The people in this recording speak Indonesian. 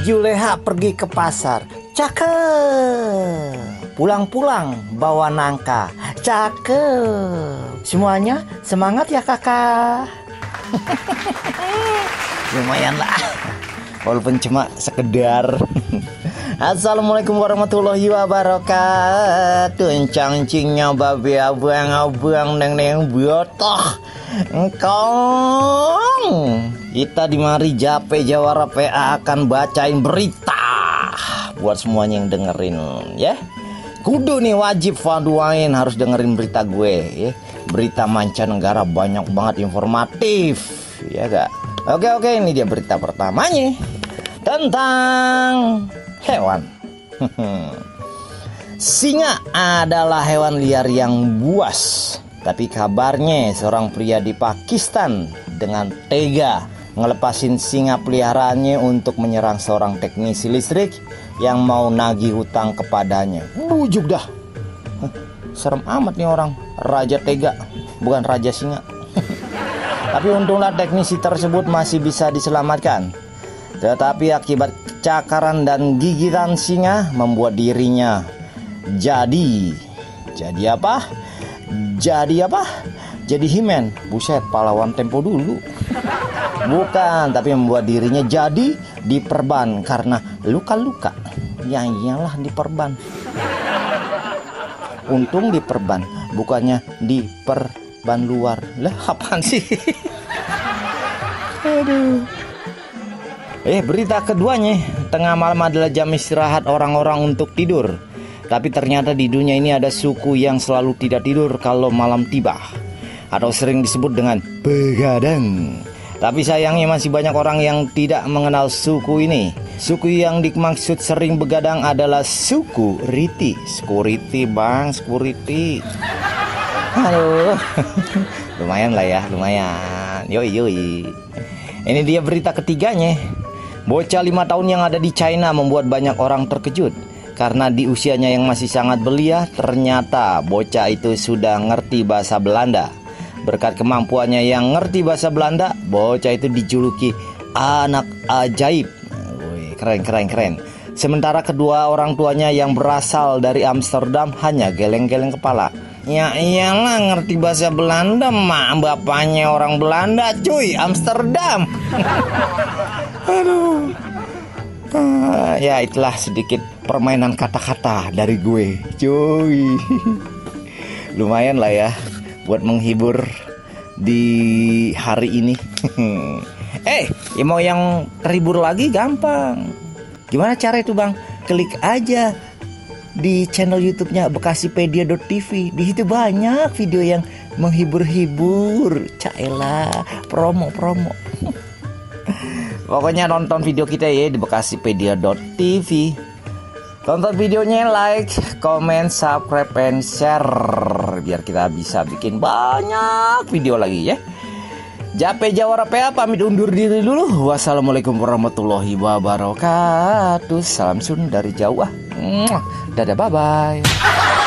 Juleha pergi ke pasar. Cakep. Pulang-pulang bawa nangka. Cakep. Semuanya semangat ya kakak. Lumayan lah. Walaupun cuma sekedar. Assalamualaikum warahmatullahi wabarakatuh. Encang-cingnya babi abang-abang neng neng botoh. Engkong. Kita di mari Jape Jawara PA akan bacain berita buat semuanya yang dengerin ya. Kudu nih wajib faduain harus dengerin berita gue ya. Berita mancanegara banyak banget informatif ya gak? Oke oke ini dia berita pertamanya tentang hewan. Singa adalah hewan liar yang buas. Tapi kabarnya seorang pria di Pakistan dengan tega ngelepasin singa peliharaannya untuk menyerang seorang teknisi listrik yang mau nagih hutang kepadanya. Bujuk dah. Serem amat nih orang. Raja tega, bukan raja singa. Tapi untunglah teknisi tersebut masih bisa diselamatkan. Tetapi akibat cakaran dan gigitan singa membuat dirinya jadi jadi apa? Jadi apa? Jadi himen. Buset, pahlawan tempo dulu. Bukan, tapi membuat dirinya jadi diperban karena luka-luka. Ya iyalah diperban. Untung diperban, bukannya diperban luar. Lah apaan sih? Aduh. Eh berita keduanya Tengah malam adalah jam istirahat orang-orang untuk tidur Tapi ternyata di dunia ini ada suku yang selalu tidak tidur kalau malam tiba Atau sering disebut dengan begadang Tapi sayangnya masih banyak orang yang tidak mengenal suku ini. Suku yang dimaksud sering begadang adalah suku Riti. Security bang, security Aduh. Lumayan lah ya, lumayan. Yoi yoi. Ini dia berita ketiganya. Bocah lima tahun yang ada di China membuat banyak orang terkejut. Karena di usianya yang masih sangat belia ternyata bocah itu sudah ngerti bahasa Belanda. Berkat kemampuannya yang ngerti bahasa Belanda, bocah itu dijuluki anak ajaib. Wih, keren keren keren. Sementara kedua orang tuanya yang berasal dari Amsterdam hanya geleng-geleng kepala. Ya iyalah ngerti bahasa Belanda mak bapaknya orang Belanda cuy Amsterdam Aduh ah, Ya itulah sedikit permainan kata-kata dari gue cuy Lumayan lah ya Buat menghibur di hari ini Eh ya mau yang terhibur lagi gampang Gimana cara itu bang? Klik aja di channel YouTube-nya bekasipedia.tv. Di situ banyak video yang menghibur-hibur. Caela, promo-promo. Pokoknya nonton video kita ya di bekasipedia.tv. Tonton videonya, like, comment, subscribe, and share biar kita bisa bikin banyak video lagi ya. Jape Jawara PA pamit undur diri dulu. Wassalamualaikum warahmatullahi wabarakatuh. Salam sun dari jauh. Ah. Dadah bye bye.